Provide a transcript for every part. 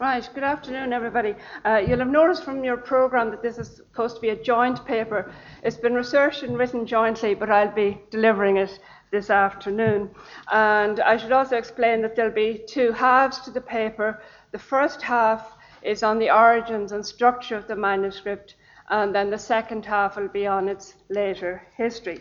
Right, good afternoon, everybody. Uh, you'll have noticed from your programme that this is supposed to be a joint paper. It's been researched and written jointly, but I'll be delivering it this afternoon. And I should also explain that there'll be two halves to the paper. The first half is on the origins and structure of the manuscript, and then the second half will be on its later history.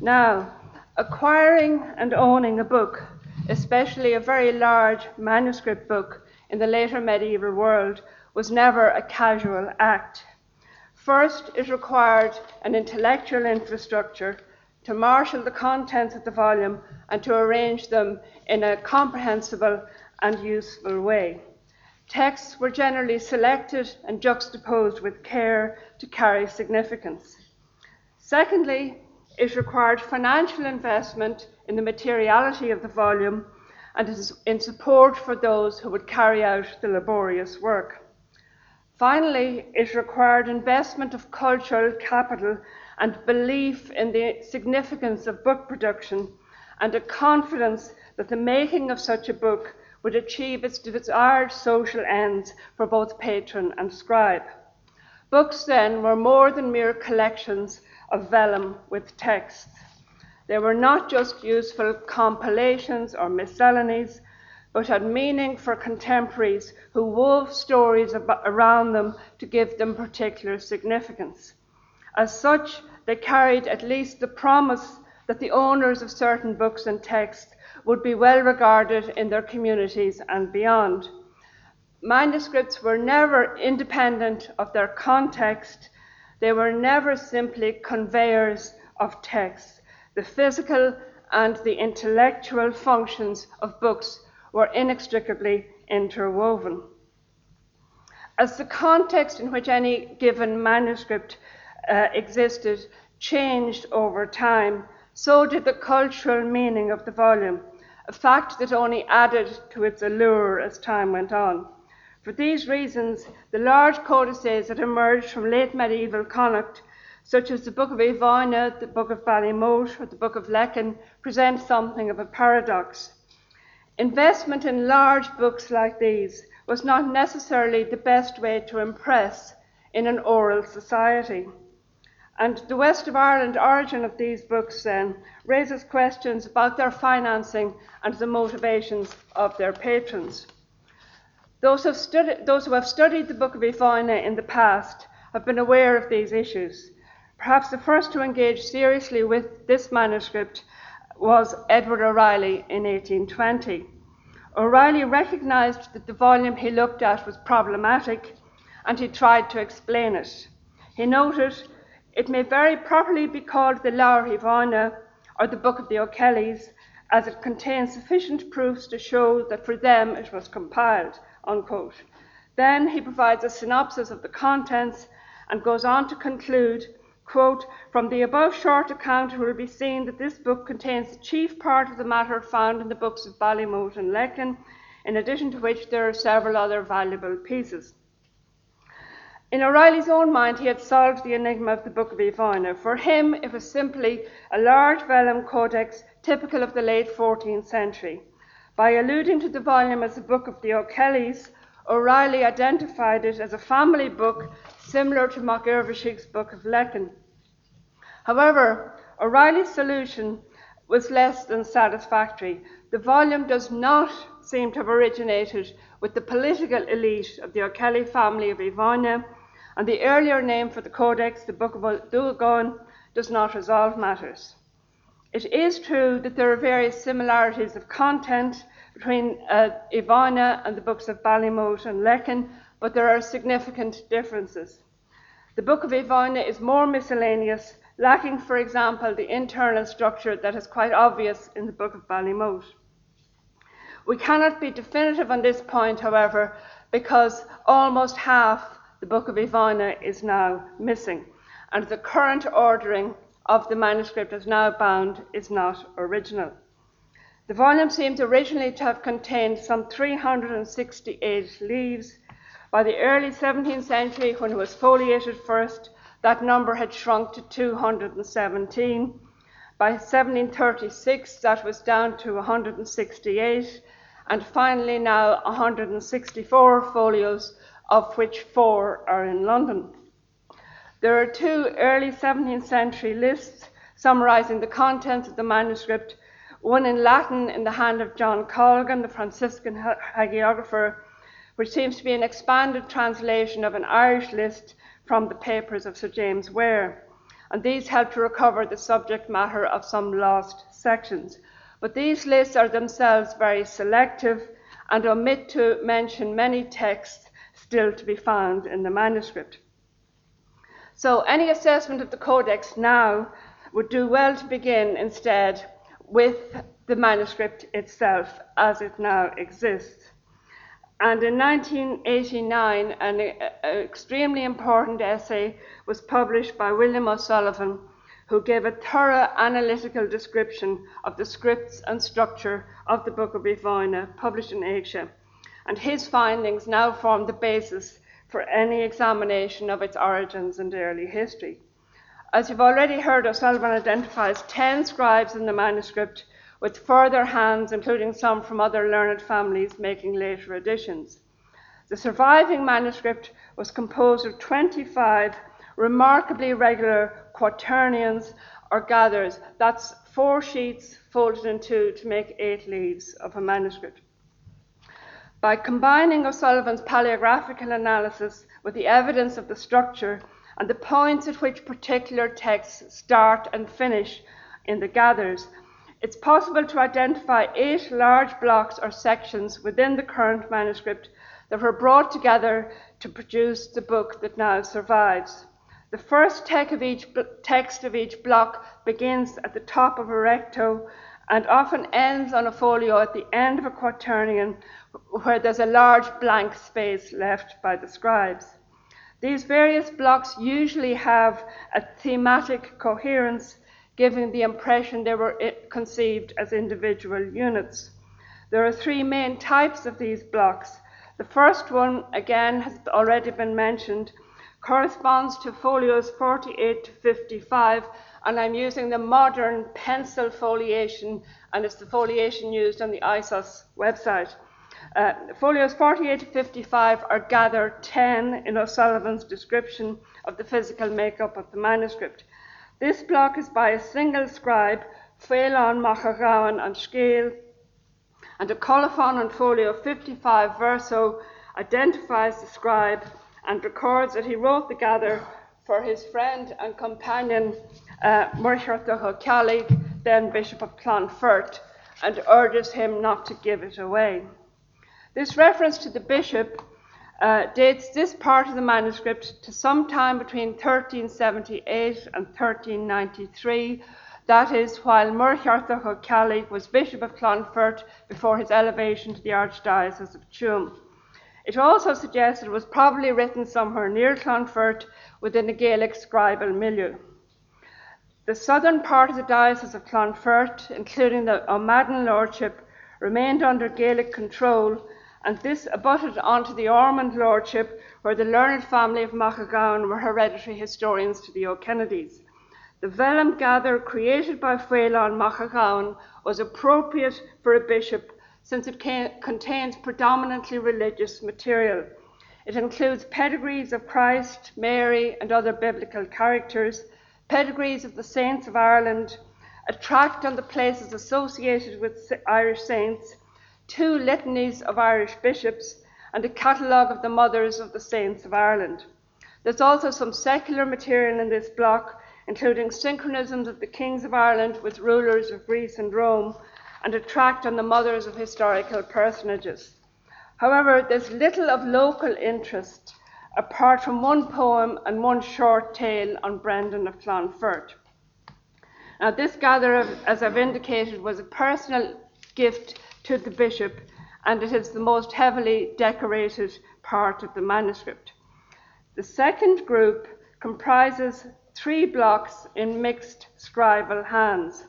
Now, acquiring and owning a book, especially a very large manuscript book, in the later medieval world was never a casual act. First, it required an intellectual infrastructure to marshal the contents of the volume and to arrange them in a comprehensible and useful way. Texts were generally selected and juxtaposed with care to carry significance. Secondly, it required financial investment in the materiality of the volume and is in support for those who would carry out the laborious work. Finally, it required investment of cultural capital and belief in the significance of book production and a confidence that the making of such a book would achieve its desired social ends for both patron and scribe. Books then were more than mere collections of vellum with texts. They were not just useful compilations or miscellanies, but had meaning for contemporaries who wove stories around them to give them particular significance. As such, they carried at least the promise that the owners of certain books and texts would be well regarded in their communities and beyond. Manuscripts were never independent of their context, they were never simply conveyors of text. The physical and the intellectual functions of books were inextricably interwoven. As the context in which any given manuscript uh, existed changed over time, so did the cultural meaning of the volume, a fact that only added to its allure as time went on. For these reasons, the large codices that emerged from late medieval Connacht such as the Book of Uí Mhaine, the Book of Ballymote, or the Book of Lecan, present something of a paradox. Investment in large books like these was not necessarily the best way to impress in an oral society. And the West of Ireland origin of these books then raises questions about their financing and the motivations of their patrons. Those who, have studied, those who have studied the Book of Uí Mhaine in the past have been aware of these issues. Perhaps the first to engage seriously with this manuscript was Edward O'Reilly in 1820. O'Reilly recognized that the volume he looked at was problematic and he tried to explain it. He noted, it may very properly be called the Uí Mhaine or the Book of the O'Kellys, as it contains sufficient proofs to show that for them it was compiled. Unquote. Then he provides a synopsis of the contents and goes on to conclude Quote, From the above short account, it will be seen that this book contains the chief part of the matter found in the books of Ballymote and Lecan, in addition to which there are several other valuable pieces. In O'Reilly's own mind, he had solved the enigma of the Book of Uí Mhaine. For him, it was simply a large vellum codex typical of the late 14th century. By alluding to the volume as the Book of the O'Kellys, O'Reilly identified it as a family book similar to Mac Fhirbhisigh's Book of Lecan. However, O'Reilly's solution was less than satisfactory. The volume does not seem to have originated with the political elite of the O'Kelly family of Uí Mhaine, and the earlier name for the codex, the Book of Dulgon, does not resolve matters. It is true that there are various similarities of content between uh, Uí Mhaine and the books of Ballymote and Lecan, but there are significant differences. The book of Uí Mhaine is more miscellaneous, lacking, for example, the internal structure that is quite obvious in the book of Ballymote. We cannot be definitive on this point, however, because almost half the book of Uí Mhaine is now missing, and the current ordering of the manuscript as now bound is not original. The volume seems originally to have contained some 368 leaves. By the early 17th century, when it was foliated first, that number had shrunk to 217. By 1736, that was down to 168, and finally now 164 folios, of which four are in London. There are two early 17th century lists summarizing the contents of the manuscript, one in Latin in the hand of John Colgan, the Franciscan hagiographer, which seems to be an expanded translation of an Irish list from the papers of Sir James Ware. And these help to recover the subject matter of some lost sections. But these lists are themselves very selective and omit to mention many texts still to be found in the manuscript. So, any assessment of the Codex now would do well to begin instead with the manuscript itself as it now exists. And in 1989, an uh, uh, extremely important essay was published by William O'Sullivan, who gave a thorough analytical description of the scripts and structure of the Book of Uí Mhaine, published in Éigse. And his findings now form the basis for any examination of its origins and early history. As you've already heard, O'Sullivan identifies 10 scribes in the manuscript, with further hands, including some from other learned families, making later additions. The surviving manuscript was composed of 25 remarkably regular quaternions or gathers. That's four sheets folded in two to make eight leaves of a manuscript. By combining O'Sullivan's paleographical analysis with the evidence of the structure, and the points at which particular texts start and finish in the gathers. It's possible to identify eight large blocks or sections within the current manuscript that were brought together to produce the book that now survives. The first of each, text of each block begins at the top of a recto and often ends on a folio at the end of a quaternion where there's a large blank space left by the scribes. These various blocks usually have a thematic coherence, giving the impression they were conceived as individual units. There are three main types of these blocks. The first one, again, has already been mentioned, corresponds to folios 48 to 55, and I'm using the modern pencil foliation, and it's the foliation used on the ISOS website. Uh, folios 48 to 55 are gathered 10 in O'Sullivan's description of the physical makeup of the manuscript. This block is by a single scribe, Phelan, Machagowan, and Scale, and a colophon on folio 55 verso identifies the scribe and records that he wrote the gather for his friend and companion uh, Murchart then Bishop of Clonfert, and urges him not to give it away. This reference to the bishop uh, dates this part of the manuscript to sometime between 1378 and 1393. That is, while Muirchertach O'Ceallaigh was Bishop of Clonfert before his elevation to the Archdiocese of Tuam. It also suggests it was probably written somewhere near Clonfert within the Gaelic scribal milieu. The southern part of the Diocese of Clonfert, including the O'Madden Lordship, remained under Gaelic control and this abutted onto the Ormond lordship, where the learned family of Machagowan were hereditary historians to the O'Kennedys. The vellum gather created by Phelan Machagowan was appropriate for a bishop since it contains predominantly religious material. It includes pedigrees of Christ, Mary, and other biblical characters, pedigrees of the saints of Ireland, a tract on the places associated with Irish saints, two litanies of Irish bishops, and a catalogue of the mothers of the saints of Ireland. There's also some secular material in this block, including synchronisms of the kings of Ireland with rulers of Greece and Rome, and a tract on the mothers of historical personages. However, there's little of local interest apart from one poem and one short tale on Brendan of Clonfert. Now, this gatherer, as I've indicated, was a personal gift to the bishop, and it is the most heavily decorated part of the manuscript. The second group comprises three blocks in mixed scribal hands.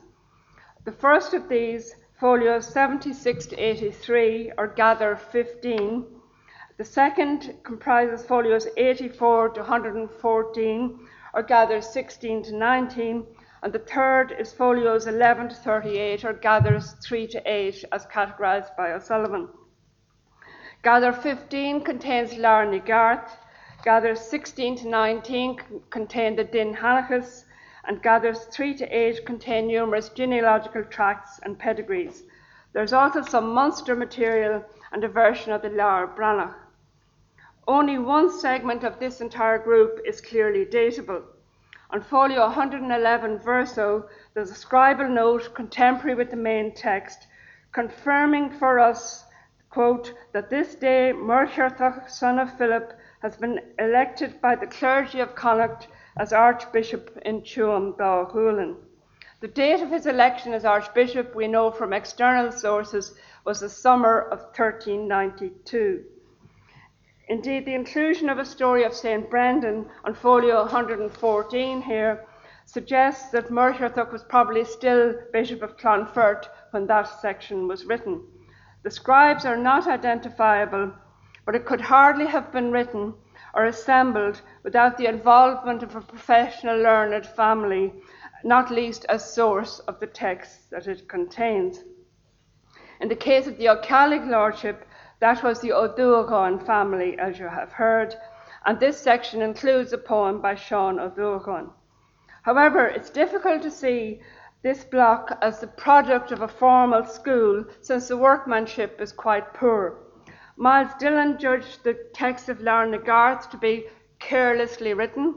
The first of these, folios 76 to 83, or gather 15. The second comprises folios 84 to 114, or gather 16 to 19. And the third is folios 11 to 38, or gathers 3 to 8, as categorised by O'Sullivan. Gather 15 contains Leabhar na gCeart, gathers 16 to 19 contain the Dindsheanchas, and gathers 3 to 8 contain numerous genealogical tracts and pedigrees. There's also some monster material and a version of the Lebor Bretnach. Only one segment of this entire group is clearly datable. On folio 111 verso, there's a scribal note contemporary with the main text, confirming for us, quote, that this day Muirchertach, son of Philip, has been elected by the clergy of Connacht as Archbishop in Tuam Dá The date of his election as Archbishop, we know from external sources, was the summer of 1392. Indeed, the inclusion of a story of St. Brendan on folio 114 here suggests that Muirchertach was probably still Bishop of Clonfert when that section was written. The scribes are not identifiable, but it could hardly have been written or assembled without the involvement of a professional learned family, not least as source of the texts that it contains. In the case of the O'Ceallaigh lordship, that was the O'Dhuagan family, as you have heard, and this section includes a poem by Sean O'Dhuagan. However, it's difficult to see this block as the product of a formal school since the workmanship is quite poor. Myles Dillon judged the text of Leabhar na gCeart to be carelessly written.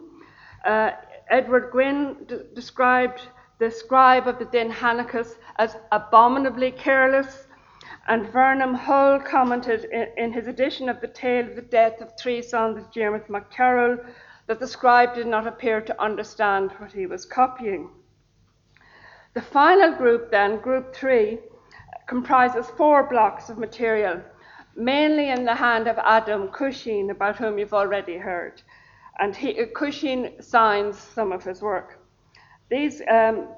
Uh, Edward Gwynn d- described the scribe of the Dindsheanchas as abominably careless and Vernon Hull commented in, in, his edition of the tale of the death of three sons of James MacCarroll that the scribe did not appear to understand what he was copying. The final group, then, group three, comprises four blocks of material, mainly in the hand of Adam Cushing, about whom you've already heard. And he, Cushing signs some of his work. These um,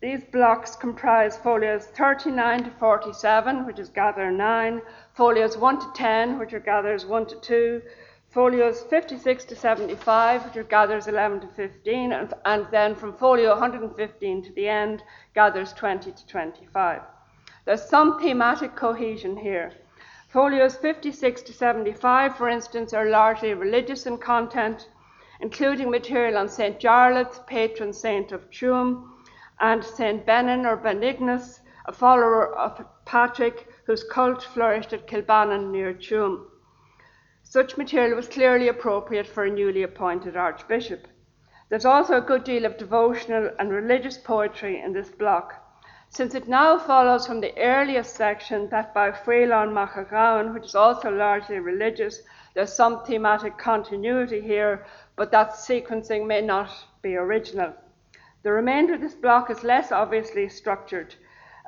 these blocks comprise folios 39 to 47, which is gather 9, folios 1 to 10, which are gathers 1 to 2, folios 56 to 75, which are gathers 11 to 15, and, and then from folio 115 to the end, gathers 20 to 25. There's some thematic cohesion here. Folios 56 to 75, for instance, are largely religious in content, including material on St. Jarlath, patron saint of Tuam, and St. Benin or Benignus, a follower of Patrick, whose cult flourished at Kilbannon near Tuam. Such material was clearly appropriate for a newly appointed archbishop. There's also a good deal of devotional and religious poetry in this block, since it now follows from the earliest section that by Freelon Machagaon, which is also largely religious, there's some thematic continuity here, but that sequencing may not be original. The remainder of this block is less obviously structured.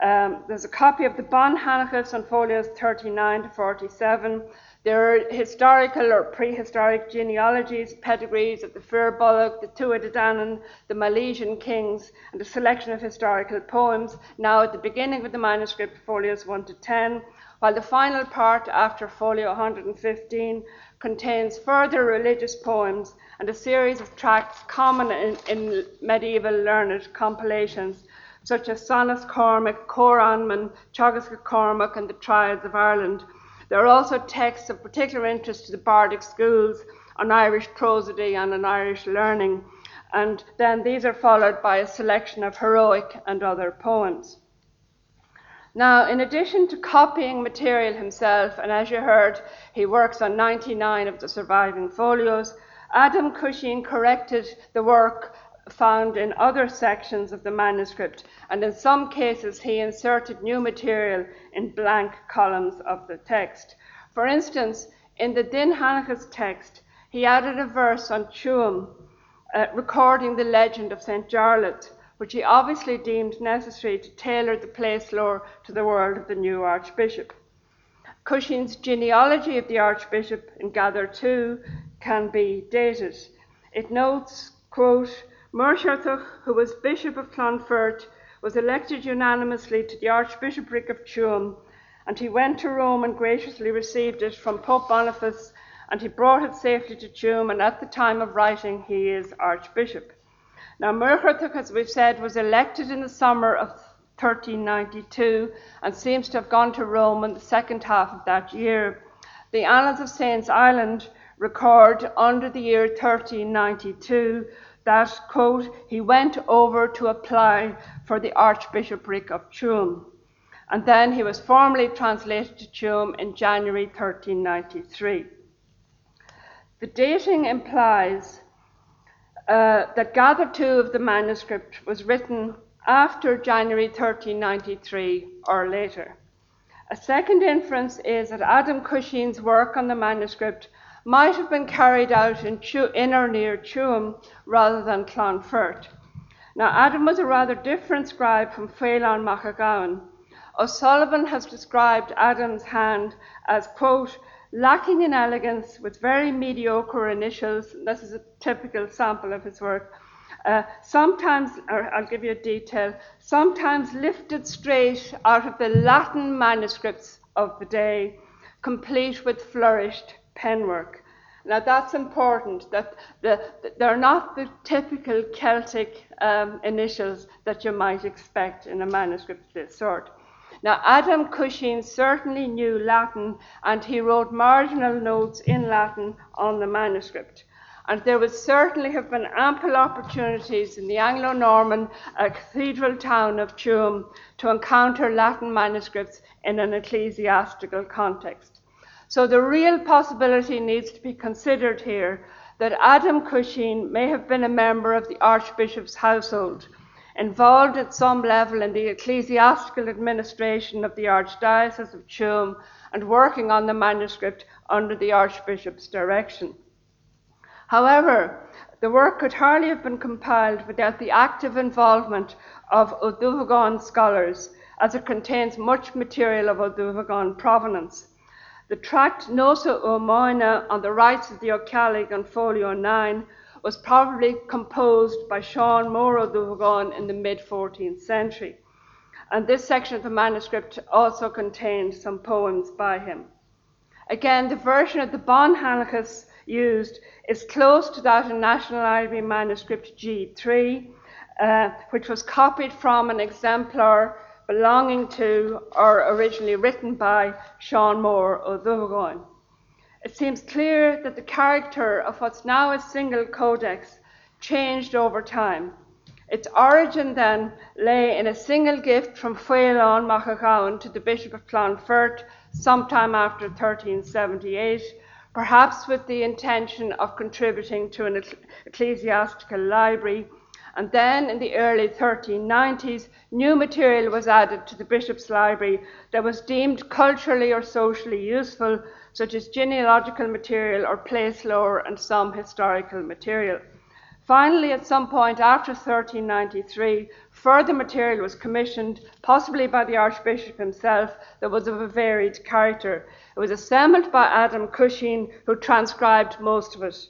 Um, there's a copy of the Bansheanchas on folios 39 to 47. There are historical or prehistoric genealogies, pedigrees of the Firbolg, the Tuatha the Milesian kings, and a selection of historical poems, now at the beginning of the manuscript, folios 1 to 10, while the final part, after folio 115, contains further religious poems and a series of tracts common in, in medieval learned compilations, such as Sanas Cormaic, Coranman, Teagasc Cormac, and the Triads of Ireland. There are also texts of particular interest to the Bardic schools on Irish prosody and on Irish learning, and then these are followed by a selection of heroic and other poems. Now, in addition to copying material himself, and as you heard, he works on 99 of the surviving folios, Adam Cushing corrected the work found in other sections of the manuscript, and in some cases he inserted new material in blank columns of the text. For instance, in the Dindsheanchas text, he added a verse on Tuam, uh, recording the legend of St. Jarlath, which he obviously deemed necessary to tailor the place lore to the world of the new archbishop. Cushing's genealogy of the archbishop in Gather 2 can be dated. It notes, quote, Muirchertach, who was Bishop of Clonfert, was elected unanimously to the Archbishopric of Tuam, and he went to Rome and graciously received it from Pope Boniface, and he brought it safely to Tuam, and at the time of writing he is Archbishop. Now, Muirchertach, as we've said, was elected in the summer of 1392 and seems to have gone to Rome in the second half of that year. The Annals of Saints Island record under the year 1392 that, quote, he went over to apply for the Archbishopric of Tuam. And then he was formally translated to Tuam in January 1393. The dating implies uh, that Gather 2 of the manuscript was written after January 1393 or later. A second inference is that Adam Cushing's work on the manuscript might have been carried out in, in or near Tuam rather than Clonfert. Now, Adam was a rather different scribe from Phelan Machagowan. O'Sullivan has described Adam's hand as, quote, lacking in elegance with very mediocre initials. This is a typical sample of his work. Uh, sometimes, I'll give you a detail, sometimes lifted straight out of the Latin manuscripts of the day, complete with flourished penwork. Now that's important, that the, they're not the typical Celtic um, initials that you might expect in a manuscript of this sort. Now, Adam Cushing certainly knew Latin and he wrote marginal notes in Latin on the manuscript. And there would certainly have been ample opportunities in the Anglo Norman uh, cathedral town of Tuam to encounter Latin manuscripts in an ecclesiastical context. So the real possibility needs to be considered here that Adam Cushing may have been a member of the Archbishop's household involved at some level in the ecclesiastical administration of the Archdiocese of Tuam and working on the manuscript under the Archbishop's direction. However, the work could hardly have been compiled without the active involvement of Oduvaghan scholars, as it contains much material of Oduvaghan provenance. The tract Nósa Ua Maine on the rights of the O'Ceallaigh on folio 9 was probably composed by Sean Moore O'Donegan in the mid 14th century. And this section of the manuscript also contained some poems by him. Again, the version of the Bon used is close to that in National Library manuscript G3, uh, which was copied from an exemplar belonging to or originally written by Sean Moore O'Donegan it seems clear that the character of what's now a single codex changed over time. Its origin then lay in a single gift from Phelan Machagowan to the Bishop of Clonfert sometime after 1378, perhaps with the intention of contributing to an ecclesiastical library. And then in the early 1390s, new material was added to the bishop's library that was deemed culturally or socially useful such as genealogical material or place lore and some historical material. Finally, at some point after 1393, further material was commissioned, possibly by the Archbishop himself, that was of a varied character. It was assembled by Adam Cushing, who transcribed most of it.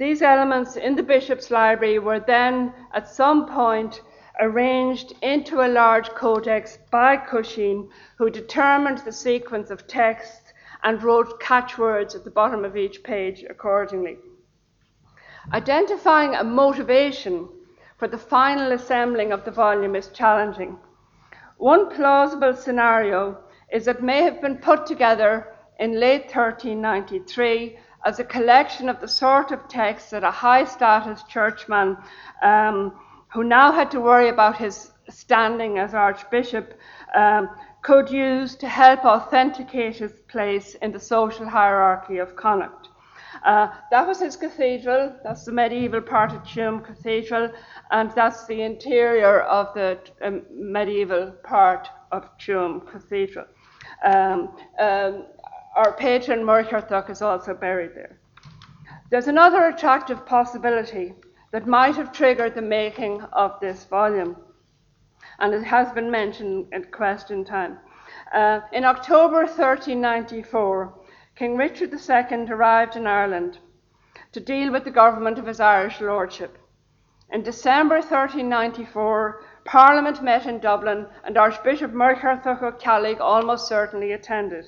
These elements in the bishop's library were then, at some point, arranged into a large codex by Cushing, who determined the sequence of texts and wrote catchwords at the bottom of each page accordingly. Identifying a motivation for the final assembling of the volume is challenging. One plausible scenario is it may have been put together in late 1393 as a collection of the sort of texts that a high status churchman um, who now had to worry about his standing as archbishop um, could use to help authenticate his place in the social hierarchy of Connacht. Uh, that was his cathedral, that's the medieval part of Tuam Cathedral, and that's the interior of the um, medieval part of Tuam Cathedral. Um, um, our patron Muirchertach is also buried there. There's another attractive possibility that might have triggered the making of this volume and it has been mentioned at question time. Uh, in October 1394, King Richard II arrived in Ireland to deal with the government of his Irish lordship. In December 1394, Parliament met in Dublin, and Archbishop Muirchertach O'Ceallaigh almost certainly attended.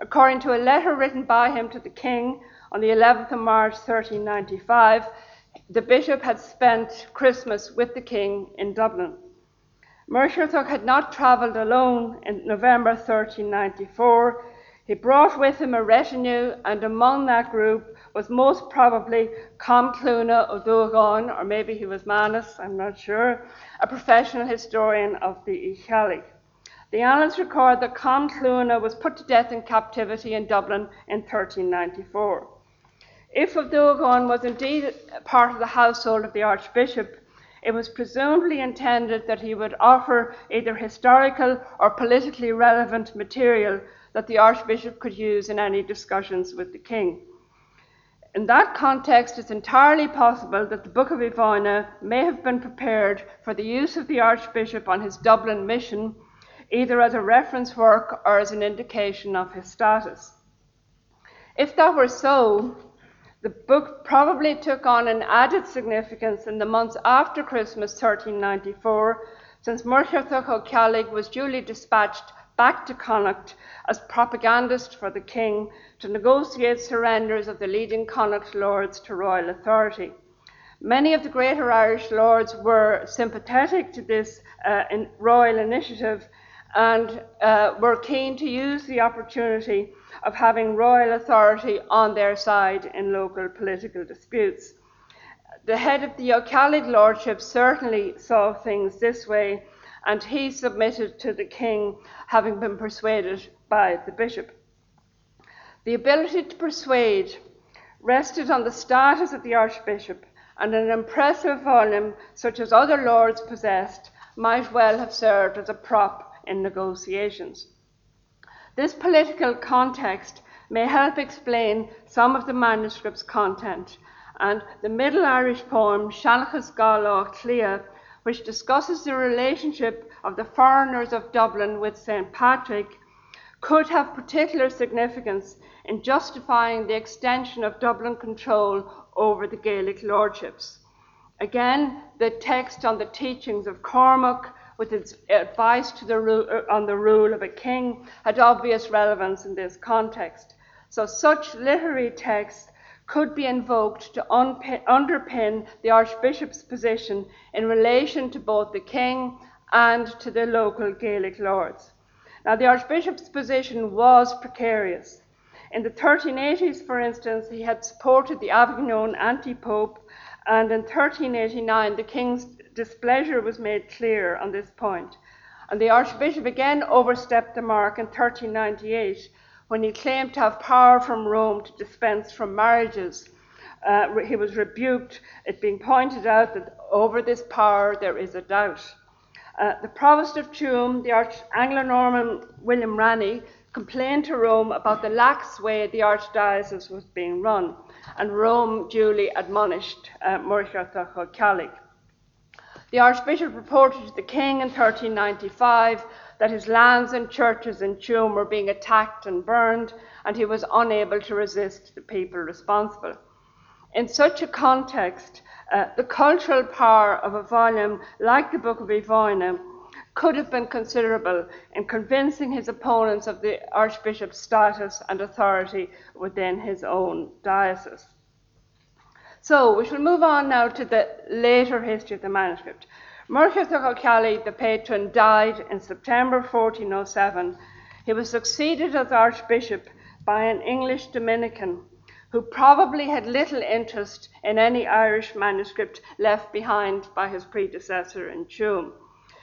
According to a letter written by him to the King on the 11th of March 1395, the bishop had spent Christmas with the king in Dublin. Muirchertach had not travelled alone in November 1394. He brought with him a retinue, and among that group was most probably Cam Cluana O'Dogon, or maybe he was Manus, I'm not sure, a professional historian of the Uí The annals record that Cam Cluana was put to death in captivity in Dublin in 1394. If O'Dogon was indeed part of the household of the Archbishop, it was presumably intended that he would offer either historical or politically relevant material that the Archbishop could use in any discussions with the King. In that context, it's entirely possible that the Book of Uí Mhaine may have been prepared for the use of the Archbishop on his Dublin mission, either as a reference work or as an indication of his status. If that were so, the book probably took on an added significance in the months after Christmas 1394, since Muirchertach O'Ceallaigh was duly dispatched back to Connacht as propagandist for the king to negotiate surrenders of the leading Connacht lords to royal authority. Many of the greater Irish lords were sympathetic to this uh, in royal initiative and uh, were keen to use the opportunity of having royal authority on their side in local political disputes. The head of the O'Ceallaigh lordship certainly saw things this way, and he submitted to the king, having been persuaded by the bishop. The ability to persuade rested on the status of the archbishop, and an impressive volume, such as other lords possessed, might well have served as a prop in negotiations. This political context may help explain some of the manuscript's content, and the Middle Irish poem Seanchas Gall Átha Cliath, which discusses the relationship of the foreigners of Dublin with St. Patrick, could have particular significance in justifying the extension of Dublin control over the Gaelic lordships. Again, the text on the teachings of Cormac with its advice the uh, on the rule of a king had obvious relevance in this context. So, such literary texts could be invoked to underpin the Archbishop's position in relation to both the king and to the local Gaelic lords. Now, the Archbishop's position was precarious. In the 1380s, for instance, he had supported the Avignon anti pope, and in 1389, the king's displeasure was made clear on this point. And the Archbishop again overstepped the mark in 1398 when he claimed to have power from Rome to dispense from marriages. Uh, he was rebuked, it being pointed out that over this power there is a doubt. Uh, the Provost of Tuam, the Arch- Anglo Norman William Ranney, complained to Rome about the lax way the archdiocese was being run, and Rome duly admonished uh, Muirchertach O'Ceallaigh. The Archbishop reported to the King in 1395 that his lands and churches in Tuam were being attacked and burned, and he was unable to resist the people responsible. In such a context, uh, the cultural power of a volume like the Book of Uí Mhaine could have been considerable in convincing his opponents of the Archbishop's status and authority within his own diocese. So we shall move on now to the later history of the manuscript. Muirchertach O'Ceallaigh, the patron, died in September 1407. He was succeeded as Archbishop by an English Dominican who probably had little interest in any Irish manuscript left behind by his predecessor in Tuam.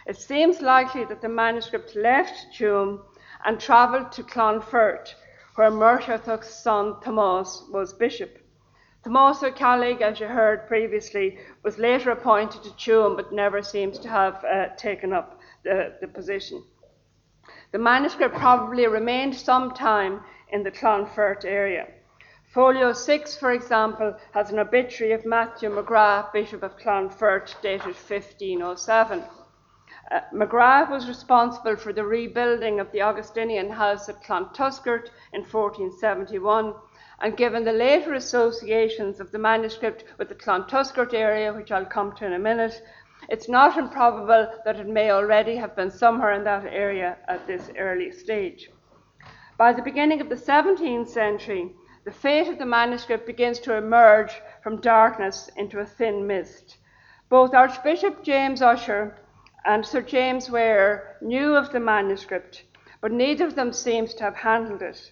It seems likely that the manuscript left Tuam and travelled to Clonfert, where Muirchertach's son Thomas was bishop. Thomas O'Ceallaigh, as you heard previously, was later appointed to Tuam but never seems to have uh, taken up the, the position. The manuscript probably remained some time in the Clonfert area. Folio 6, for example, has an obituary of Matthew McGrath, Bishop of Clonfert, dated 1507. Uh, McGrath was responsible for the rebuilding of the Augustinian house at Clontuskert in 1471 and given the later associations of the manuscript with the Clontuskert area, which I'll come to in a minute, it's not improbable that it may already have been somewhere in that area at this early stage. By the beginning of the 17th century, the fate of the manuscript begins to emerge from darkness into a thin mist. Both Archbishop James Ussher and Sir James Ware knew of the manuscript, but neither of them seems to have handled it.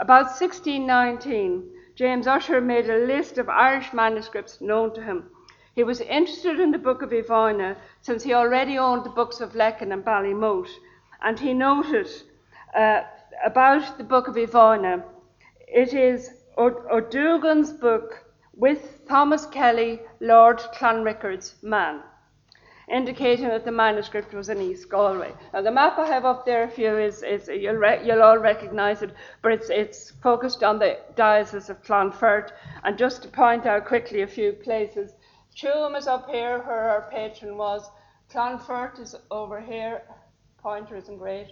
About 1619, James Ussher made a list of Irish manuscripts known to him. He was interested in the Book of Uí Mhaine since he already owned the books of Lecan and Ballymote, and he noted uh, about the Book of Uí Mhaine. It is O'Dugan's book with Thomas Kelly, Lord Clanrickard's man, indicating that the manuscript was in East Galway. Now, the map I have up there for you is, is you'll, re- you'll all recognise it, but it's, it's focused on the diocese of Clonfert. And just to point out quickly a few places, Tuam is up here where our patron was, Clonfert is over here, pointer isn't great.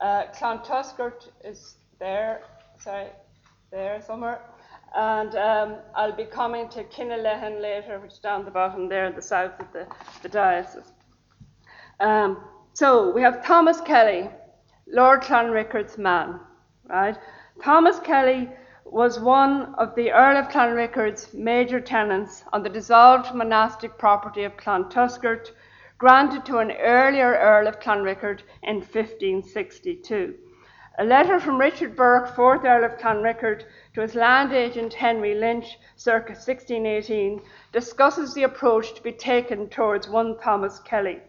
Uh, Clontuskert is there, sorry, there somewhere. And um, I'll be coming to Kinnalehan later, which is down the bottom there in the south of the, the diocese. Um, so we have Thomas Kelly, Lord Clanrickard's man, right? Thomas Kelly was one of the Earl of Clanrickard's major tenants on the dissolved monastic property of Clontuskert, granted to an earlier Earl of Clanrickard in 1562. A letter from Richard Burke, 4th Earl of Clanrickard, to his land agent Henry Lynch, circa 1618, discusses the approach to be taken towards one Thomas Kelly.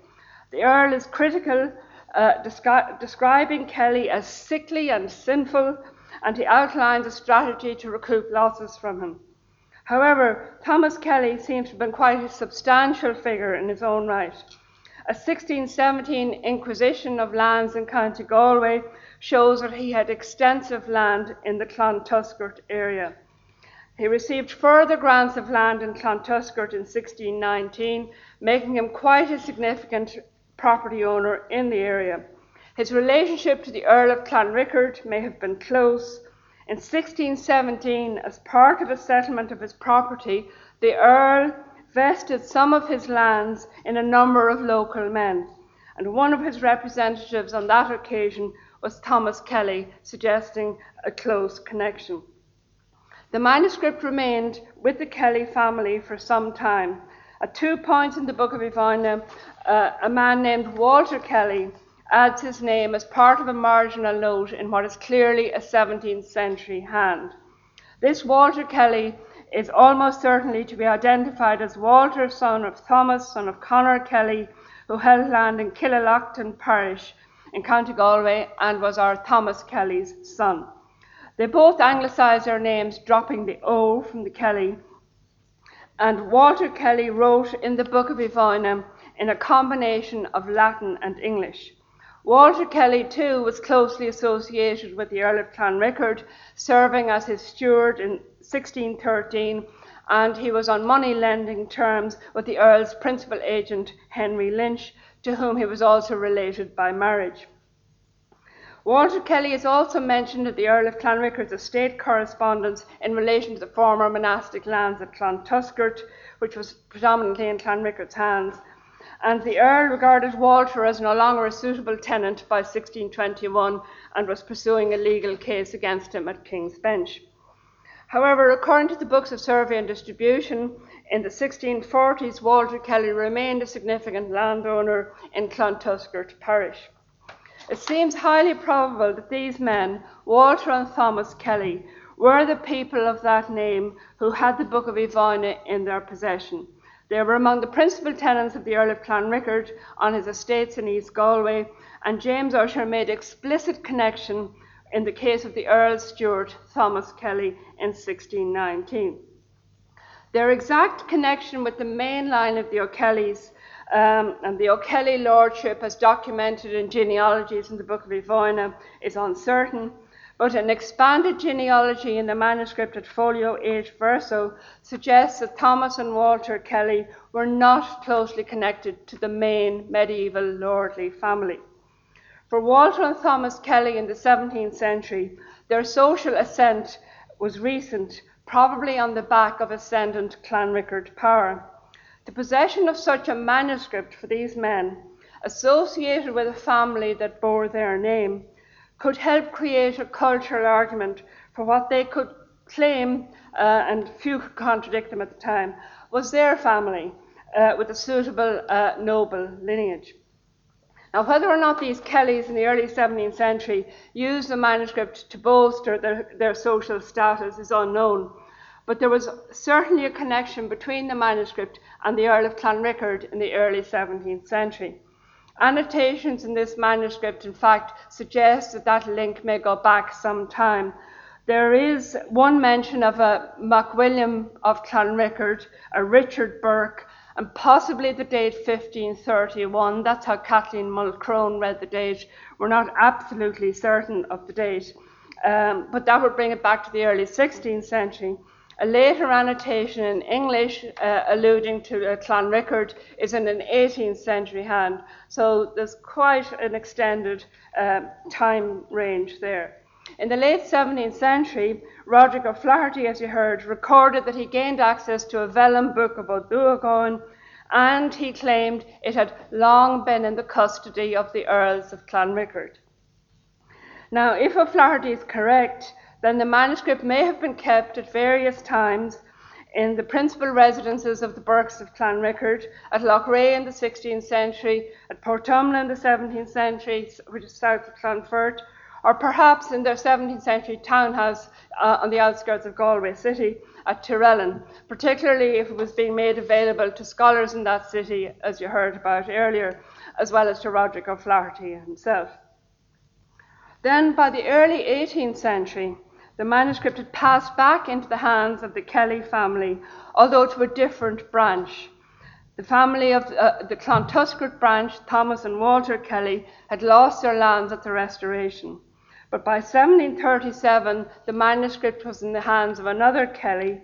The Earl is critical, uh, descri- describing Kelly as sickly and sinful, and he outlines a strategy to recoup losses from him. However, Thomas Kelly seems to have been quite a substantial figure in his own right. A 1617 inquisition of lands in County Galway shows that he had extensive land in the Clontuskert area. He received further grants of land in Clontuskert in 1619, making him quite a significant property owner in the area. His relationship to the Earl of Clanrickard may have been close. In 1617, as part of a settlement of his property, the Earl vested some of his lands in a number of local men, and one of his representatives on that occasion was Thomas Kelly, suggesting a close connection. The manuscript remained with the Kelly family for some time. At two points in the Book of Uí Mhaine, uh, a man named Walter Kelly adds his name as part of a marginal note in what is clearly a 17th century hand. This Walter Kelly is almost certainly to be identified as Walter, son of Thomas, son of Conor Kelly, who held land in Killalochton parish in County Galway and was our Thomas Kelly's son. They both anglicised their names, dropping the O from the Kelly. And Walter Kelly wrote in the Book of Uí Mhaine in a combination of Latin and English. Walter Kelly, too, was closely associated with the Earl of Clanrickard, serving as his steward in 1613, and he was on money lending terms with the Earl's principal agent, Henry Lynch, to whom he was also related by marriage. Walter Kelly is also mentioned in the Earl of Clanrickard's estate correspondence in relation to the former monastic lands of Clontuskert, which was predominantly in Clanrickard's hands. And the Earl regarded Walter as no longer a suitable tenant by 1621 and was pursuing a legal case against him at King's Bench. However, according to the books of survey and distribution, in the 1640s, Walter Kelly remained a significant landowner in Clontuskert parish. It seems highly probable that these men, Walter and Thomas Kelly, were the people of that name who had the Book of Uí Mhaine in their possession. They were among the principal tenants of the Earl of Clanrickard on his estates in East Galway, and James Ussher made explicit connection in the case of the Earl's steward Thomas Kelly in 1619. Their exact connection with the main line of the O'Kellys um, and the O'Kelly lordship, as documented in genealogies in the Book of Uí Mhaine, is uncertain, but an expanded genealogy in the manuscript at folio 8 verso suggests that Thomas and Walter Kelly were not closely connected to the main medieval lordly family. For Walter and Thomas Kelly in the 17th century, their social ascent was recent, probably on the back of ascendant Clanrickard power. The possession of such a manuscript for these men, associated with a family that bore their name, could help create a cultural argument for what they could claim, uh, and few could contradict them at the time, was their family uh, with a suitable uh, noble lineage. Now, whether or not these Kellys in the early 17th century used the manuscript to bolster their, their social status is unknown, but there was certainly a connection between the manuscript and the Earl of Clanrickard in the early 17th century. Annotations in this manuscript, in fact, suggest that that link may go back some time. There is one mention of a MacWilliam of Clanrickard, a Richard Burke, and possibly the date 1531. That's how Kathleen Mulcrone read the date. We're not absolutely certain of the date, um, but that would bring it back to the early 16th century. A later annotation in English uh, alluding to uh, Clanrickard is in an 18th century hand, so there's quite an extended uh, time range there. In the late 17th century, Roderick O'Flaherty, as you heard, recorded that he gained access to a vellum book about Duagon, and he claimed it had long been in the custody of the Earls of Clanrickard. Now, if O'Flaherty is correct, then the manuscript may have been kept at various times in the principal residences of the Burkes of Clanrickard, at Loughrea in the 16th century, at Portumna in the 17th century, which is south of Clonfert, or perhaps in their 17th century townhouse uh, on the outskirts of Galway City at Tirellan, particularly if it was being made available to scholars in that city, as you heard about earlier, as well as to Roderick O'Flaherty himself. Then, by the early 18th century, the manuscript had passed back into the hands of the Kelly family, although to a different branch. The family of uh, the Clontuskert branch, Thomas and Walter Kelly, had lost their lands at the Restoration. But by 1737, the manuscript was in the hands of another Kelly,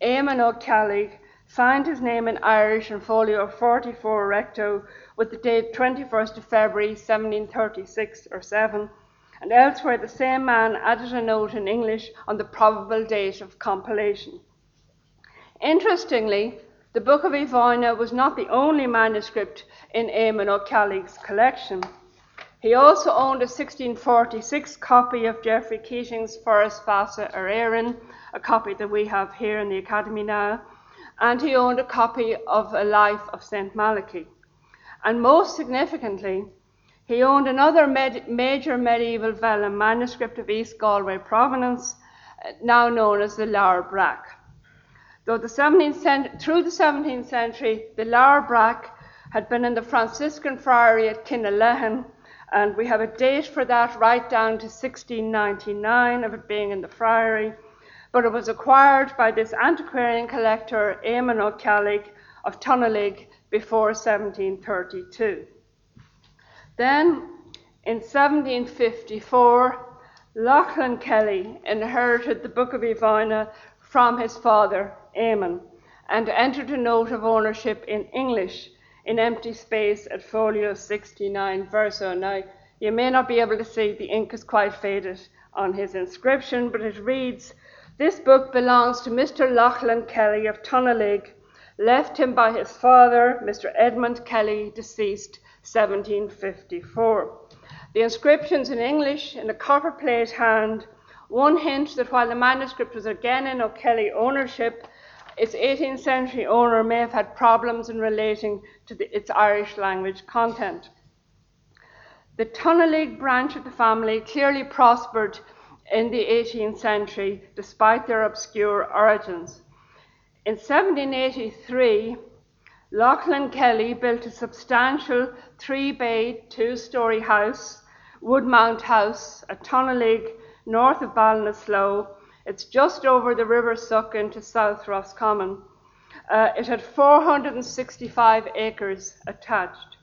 Eamon O'Kelly, signed his name in Irish in folio 44 recto with the date 21st of February 1736 or 7 and elsewhere the same man added a note in English on the probable date of compilation. Interestingly, the Book of Uí Mhaine was not the only manuscript in Eamon O'Ceallaigh's collection. He also owned a 1646 copy of Geoffrey Keating's Foras Feasa ar Éirinn, a copy that we have here in the Academy now, and he owned a copy of A Life of St. Malachy. And most significantly, he owned another med- major medieval vellum manuscript of East Galway provenance, uh, now known as the Leabhar Breac. Though the 17th cent- through the 17th century, the Leabhar Breac had been in the Franciscan friary at Kinalehin, and we have a date for that right down to 1699 of it being in the friary. But it was acquired by this antiquarian collector, Eamon O'Ceallaigh of Tunalig, before 1732. Then, in 1754, Lachlan Kelly inherited the Book of Uí Mhaine from his father, Eamon, and entered a note of ownership in English in empty space at folio 69 verso. Oh now, you may not be able to see, the ink is quite faded on his inscription, but it reads This book belongs to Mr. Lachlan Kelly of Tunalig, left him by his father, Mr. Edmund Kelly, deceased 1754. The inscriptions in English in a copper plate hand, one hint that while the manuscript was again in O'Kelly ownership, its 18th century owner may have had problems in relating to the, its Irish language content. The Tunalig branch of the family clearly prospered in the 18th century despite their obscure origins. In 1783, Lachlan Kelly built a substantial three bay, two story house, Woodmount House, at Tunalig, north of Ballinasloe. It's just over the River Suck to South Roscommon. Uh, it had 465 acres attached.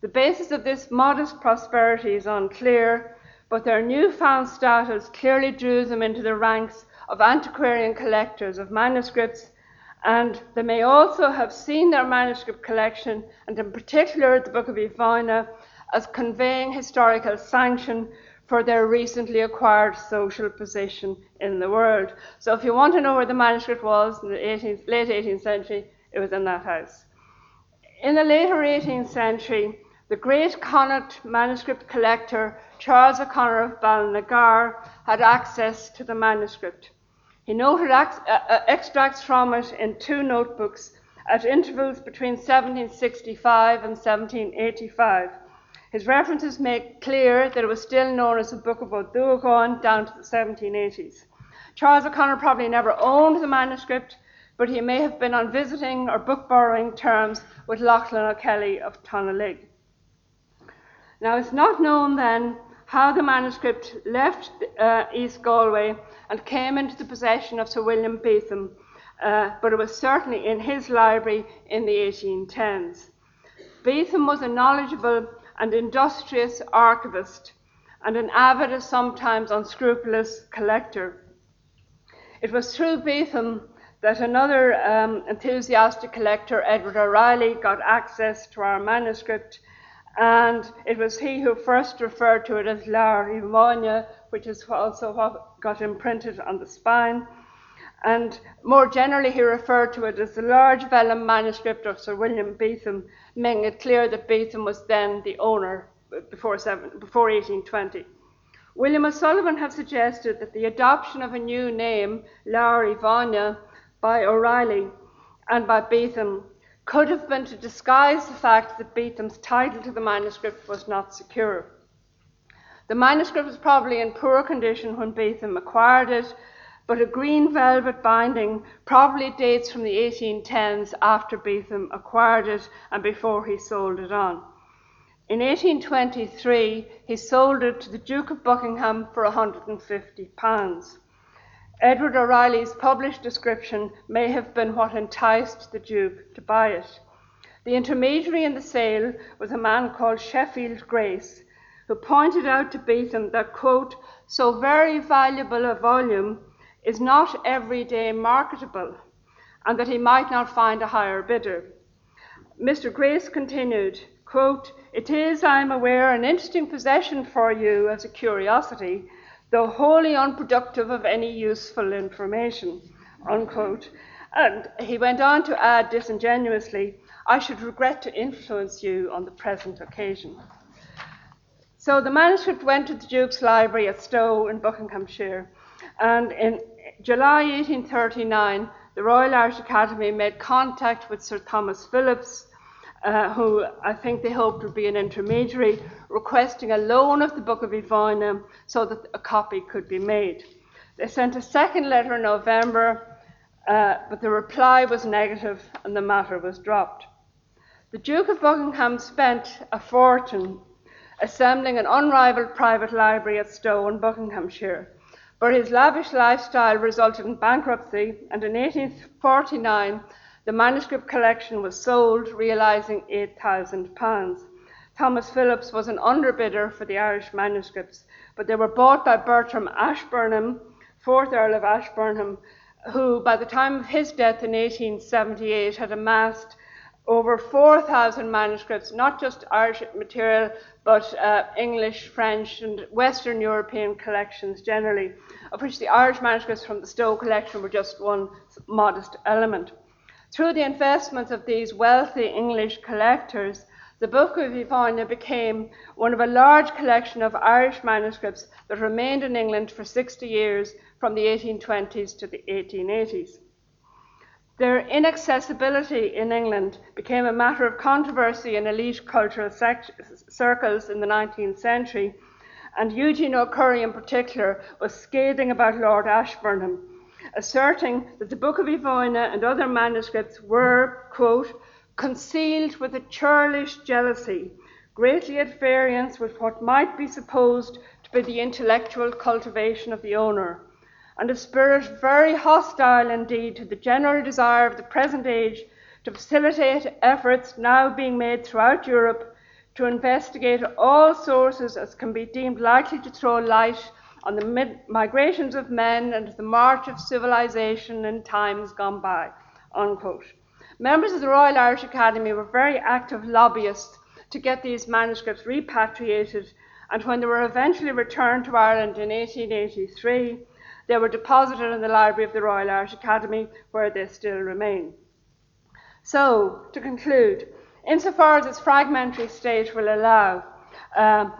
The basis of this modest prosperity is unclear, but their newfound status clearly drew them into the ranks of antiquarian collectors of manuscripts and they may also have seen their manuscript collection, and in particular the Book of Uí Mhaine, as conveying historical sanction for their recently acquired social position in the world. So, if you want to know where the manuscript was in the 18th, late 18th century, it was in that house. In the later 18th century, the great Connaught manuscript collector Charles O'Conor of Belanagare had access to the manuscript. He noted uh, uh, extracts from it in two notebooks at intervals between 1765 and 1785. His references make clear that it was still known as the Book of O'Doagán down to the 1780s. Charles O'Conor probably never owned the manuscript, but he may have been on visiting or book borrowing terms with Lachlan O'Kelly of Tonalig. Now, it's not known then how the manuscript left uh, East Galway and came into the possession of Sir William Betham, uh, but it was certainly in his library in the 1810s. Betham was a knowledgeable and industrious archivist and an avid, sometimes unscrupulous, collector. It was through Betham that another um, enthusiastic collector, Edward O'Reilly, got access to our manuscript, and it was he who first referred to it as Leabhar Bháine, which is also what got imprinted on the spine. And more generally, he referred to it as the large vellum manuscript of Sir William Betham, making it clear that Betham was then the owner before, seven, before 1820. William O'Sullivan have suggested that the adoption of a new name, Leabhar Bháine, by O'Reilly and by Betham could have been to disguise the fact that Betham's title to the manuscript was not secure. The manuscript was probably in poor condition when Betham acquired it, but a green velvet binding probably dates from the 1810s after Betham acquired it and before he sold it on. In 1823, he sold it to the Duke of Buckingham for £150. Edward O'Reilly's published description may have been what enticed the Duke to buy it. The intermediary in the sale was a man called Sheffield Grace, who pointed out to Betham that, quote, so very valuable a volume is not every day marketable, and that he might not find a higher bidder. Mr. Grace continued, quote, It is, I am aware, an interesting possession for you as a curiosity, though wholly unproductive of any useful information, unquote. And he went on to add disingenuously, I should regret to influence you on the present occasion. So the manuscript went to the Duke's Library at Stowe in Buckinghamshire, and in July 1839, the Royal Irish Academy made contact with Sir Thomas Phillipps, uh, who I think they hoped would be an intermediary, requesting a loan of the Book of Uí Mhaine so that a copy could be made. They sent a second letter in November, uh, but the reply was negative and the matter was dropped. The Duke of Buckingham spent a fortune assembling an unrivaled private library at Stowe in Buckinghamshire, but his lavish lifestyle resulted in bankruptcy, and in 1849 the manuscript collection was sold, realising £8,000. Thomas Phillipps was an underbidder for the Irish manuscripts, but they were bought by Bertram Ashburnham, 4th Earl of Ashburnham, who, by the time of his death in 1878, had amassed over 4,000 manuscripts, not just Irish material, but uh, English, French, and Western European collections generally, of which the Irish manuscripts from the Stowe collection were just one modest element. Through the investments of these wealthy English collectors, the Book of Uí Mhaine became one of a large collection of Irish manuscripts that remained in England for 60 years from the 1820s to the 1880s. Their inaccessibility in England became a matter of controversy in elite cultural circles in the 19th century, and Eugene O'Curry in particular was scathing about Lord Ashburnham asserting that the Book of Uí Mhaine and other manuscripts were, quote, concealed with a churlish jealousy, greatly at variance with what might be supposed to be the intellectual cultivation of the owner, and a spirit very hostile indeed to the general desire of the present age to facilitate efforts now being made throughout Europe to investigate all sources as can be deemed likely to throw light on the migrations of men and the march of civilization in times gone by. Unquote. Members of the Royal Irish Academy were very active lobbyists to get these manuscripts repatriated, and when they were eventually returned to Ireland in 1883, they were deposited in the library of the Royal Irish Academy, where they still remain. So, to conclude, insofar as its fragmentary state will allow, um,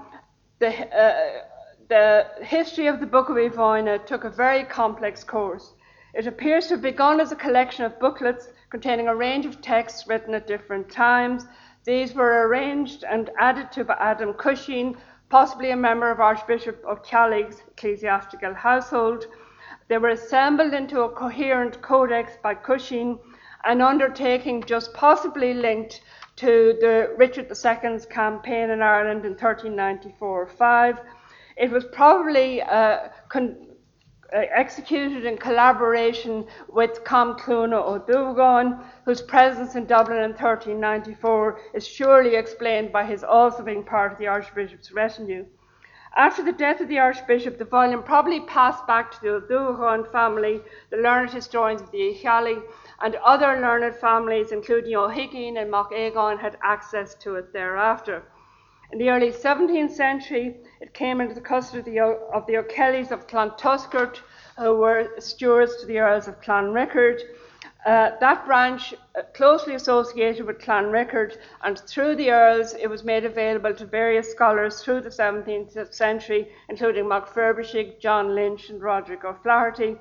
the, uh, the history of the Book of Uí Mhaine took a very complex course. It appears to have begun as a collection of booklets containing a range of texts written at different times. These were arranged and added to by Adam Cushing, possibly a member of Archbishop of O'Ceallaigh's ecclesiastical household. They were assembled into a coherent codex by Cushing, an undertaking just possibly linked to the Richard II's campaign in Ireland in 1394-5. It was probably uh, con- Uh, executed in collaboration with Cam Cluana O'Dogan, whose presence in Dublin in 1394 is surely explained by his also being part of the Archbishop's retinue. After the death of the Archbishop, the volume probably passed back to the O'Dogan family, the learned historians of the Ishali, and other learned families, including O'Higgins and Mock had access to it thereafter. In the early 17th century, it came into the custody of the O'Kellys of Clan Clontuskert, who were stewards to the Earls of Clanrickard. Uh, that branch uh, closely associated with Clanrickard, and through the Earls, it was made available to various scholars through the 17th century, including Mac Fhirbhisigh, John Lynch, and Roderick O'Flaherty.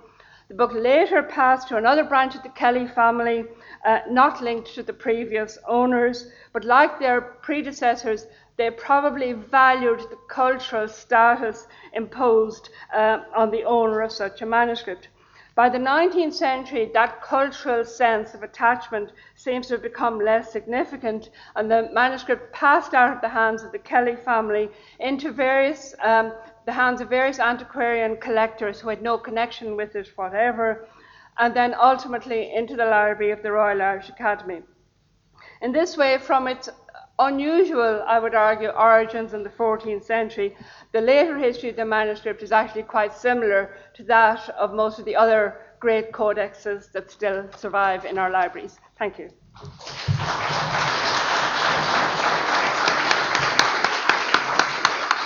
The book later passed to another branch of the Kelly family, uh, not linked to the previous owners, but like their predecessors, they probably valued the cultural status imposed uh, on the owner of such a manuscript. By the 19th century, that cultural sense of attachment seems to have become less significant, and the manuscript passed out of the hands of the Kelly family into various, um, the hands of various antiquarian collectors who had no connection with it whatever, and then ultimately into the library of the Royal Irish Academy. In this way, from its unusual, I would argue, origins in the 14th century, the later history of the manuscript is actually quite similar to that of most of the other great codexes that still survive in our libraries. Thank you.